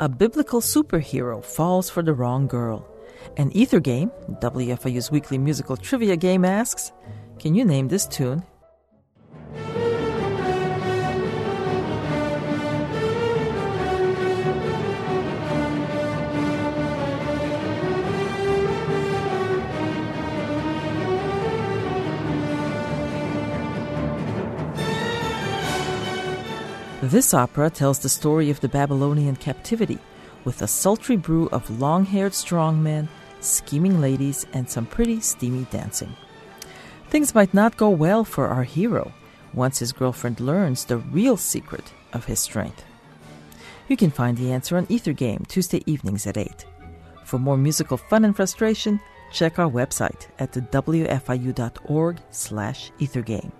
A biblical superhero falls for the wrong girl. An Ether Game, WFIU's weekly musical trivia game, asks Can you name this tune? This opera tells the story of the Babylonian captivity with a sultry brew of long haired strongmen, scheming ladies, and some pretty steamy dancing. Things might not go well for our hero once his girlfriend learns the real secret of his strength. You can find the answer on Ether Game Tuesday evenings at 8. For more musical fun and frustration, check our website at the wfiu.org slash ethergame.